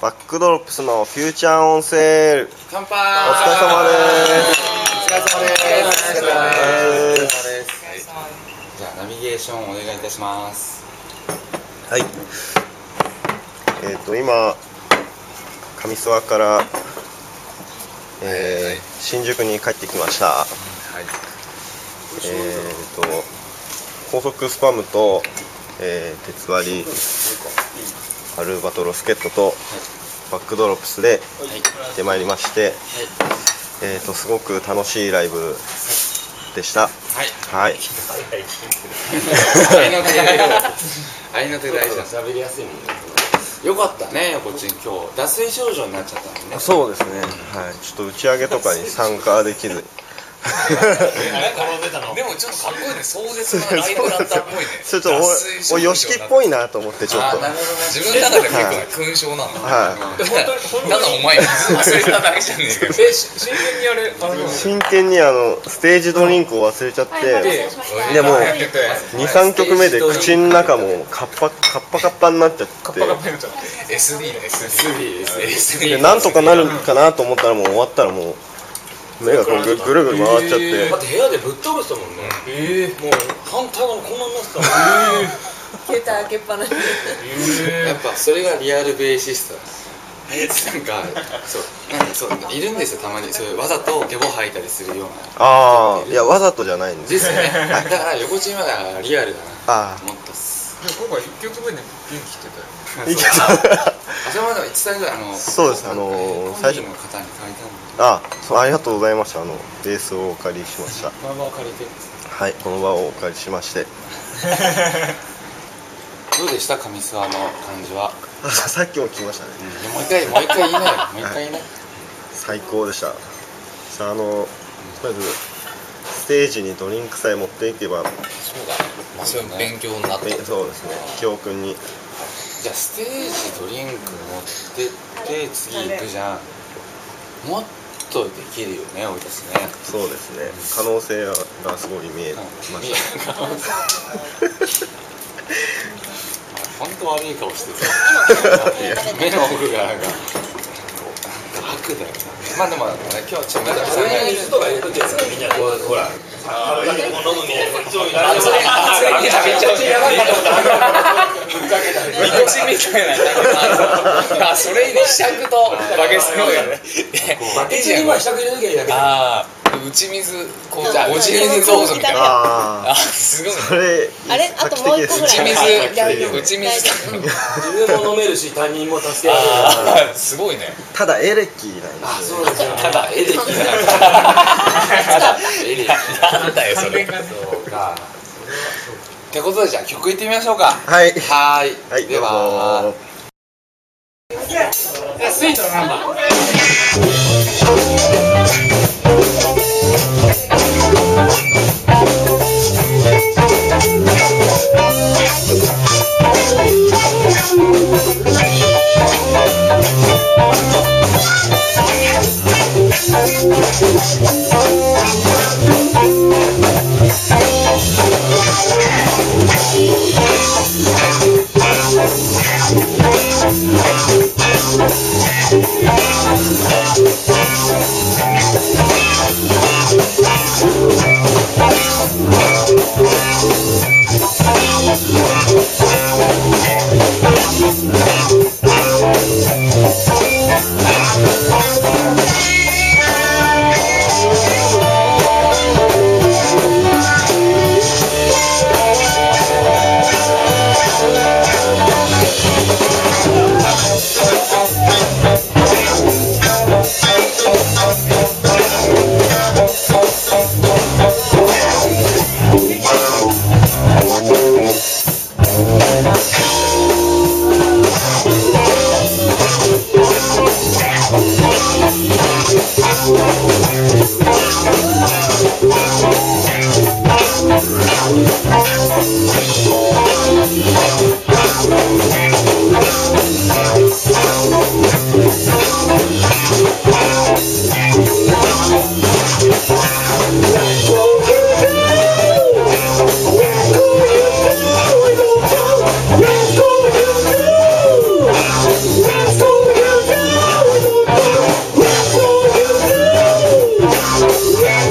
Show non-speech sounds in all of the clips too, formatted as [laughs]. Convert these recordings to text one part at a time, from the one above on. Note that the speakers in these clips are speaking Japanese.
バックドロップスの FUTURE ON SALE 乾杯お疲れ様です。お疲れ様です。お疲れ様です。はいじゃあナビゲーションお願いいたします。はい。えっ、と今上諏訪から、えー新宿に帰ってきました。はい。えっ、と高速スパムと、えー鉄割りアルバトロスケットとバックドロップスではい。行ってまいりまして、えー、とすごく楽しいライブでした。はい。はい。愛の手愛の手大事だ。喋りやすいもんよかったね横ちん今日。脱水症状になっちゃったもんね。そうですね。はい。ちょっと打ち上げとかに参加できず。にでもちょっとかっこいいね。壮絶なライブランターっぽいね。ちょっとおおよしきっぽいなと思ってちょっと。あなるほどね。自分の中で結構ね勲章なのはただお前水忘れただけじゃねえか真剣にあれあれい真剣にあのステージドリンクを忘れちゃってでも23曲目で口の中もカッパカッパカッパになっちゃって。SD の SD ですでなんとかなるかなと思ったらもう終わったらもう目がこうぐぐるぐる回っちゃって。だって部屋でぶっ飛ばしたもんね。ええもう反対側にこんなになってたもんえ携帯開けっぱなしやっぱそれがリアルベーシストなんかそうなんかそういるんですよたまに。そういうわざとゲボ吐いたりするような。ああいやわざとじゃないんですですよね。だから横チンはリアルだな。あもっとっす。今回1曲目で元気してたよあいけあそれまでは1歳ぐらいあのそうです。あのー最初。の方に借りたんで。あそうありがとうございました。あのベースをお借りしました。この場を借りてるんですはいこの場をお借りしまして。[laughs] どうでした上諏訪の感じは、あさっきも聞きましたね。もう一回もう一回言いなよ。もう一回言いな最高でした。さああのとりあえずステージにドリンクさえ持っていけばそうだね。まあそ勉強になったえそうですね。教訓に。じゃあステージドリンク持ってって次行くじゃん。もっとできるよね俺たちね。そうですね。可能性がすごい見えまし [laughs] 本当悪い顔してた。[laughs] 目の奥が。なんかくだよまあでもね今日ちょっとそれに水とか入れとけよみんなこうほらあ飲むみたいなこっちを見られてめちゃめちゃやばいそれに試着とバケツのやねバケツに今下くれなきゃいいだけああ打ち水こうじゃあ打ち水どうぞみたいな。ああすごいね。あそれあれ？あともう一個ぐらい打ち水打ち水自分も飲めるし他人も助けられるああすごいね。ただエレキなんですよ。そうですよ。ただエレキだただエレキなんだよそれそうか。ってことでじゃあ曲いってみましょうか。はい。はーいは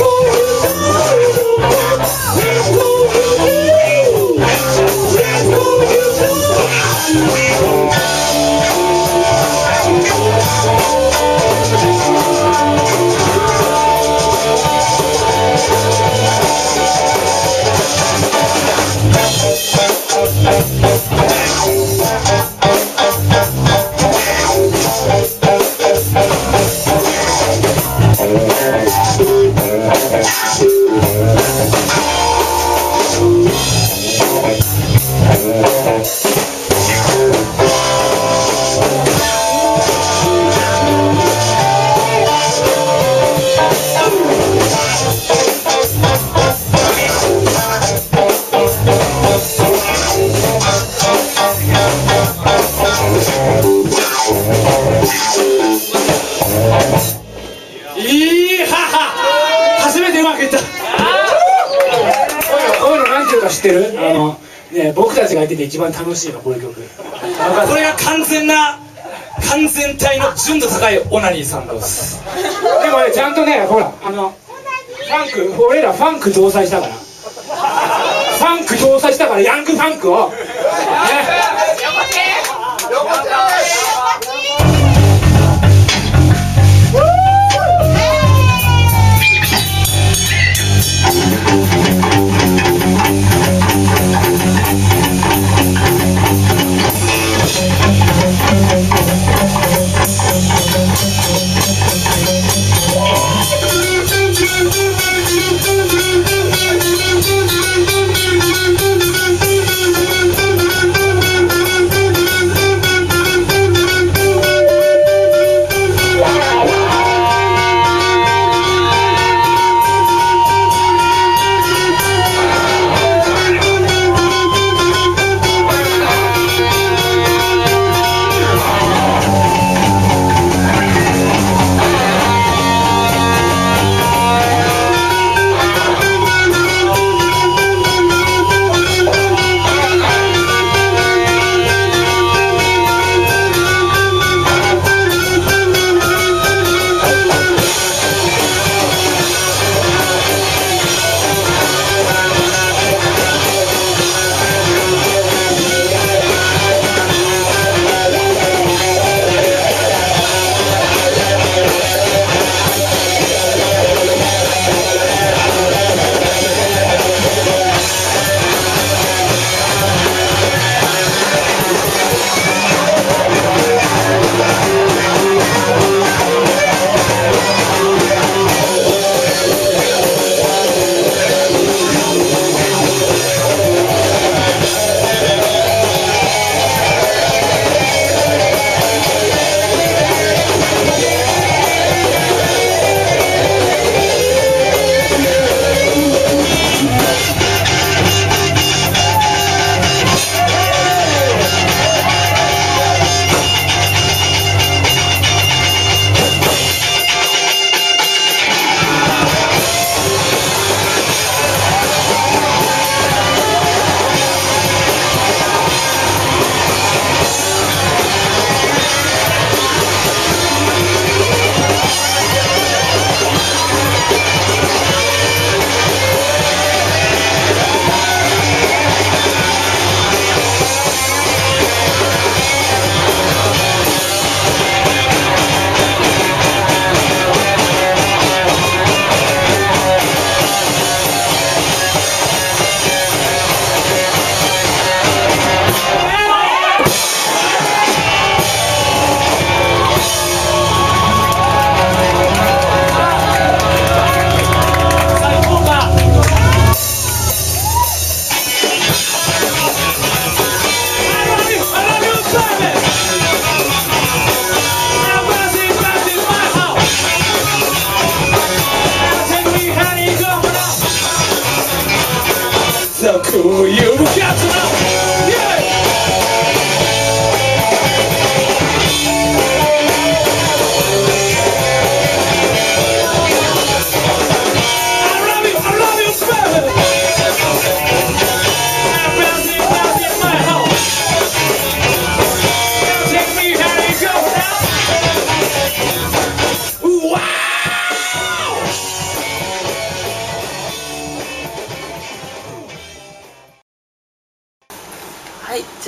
Oh! いどうではぞ「ね、僕たちがやってて一番楽しいのこういう曲これが完全な完全体の純度高いオナニーサウンドです。でもねちゃんとねほらあのファンク俺らファンク搭載したから。ファンク搭載したからヤングファンクを、ね、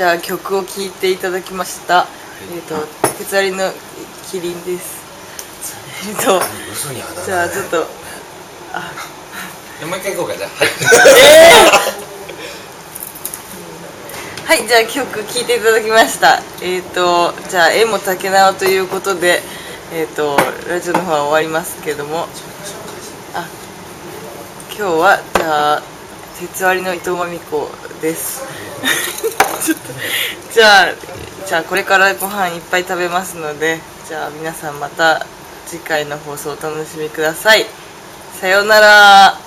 じゃあ曲を聴いていただきました。えっ、と、鉄アリのキリンです。えっ、と、嘘にあだじゃあちょっと、もう一回行こうかじゃあはいはい、じゃあ曲聴いていただきました。えっ、と、じゃあ絵も竹縄ということで、えっ、と、ラジオの方は終わりますけども、あ、今日は、じゃあ、鉄割りの伊藤真美子です。[laughs] ちょっと、じゃあ、じゃあこれからご飯いっぱい食べますので、じゃあ皆さんまた次回の放送お楽しみください。さようなら。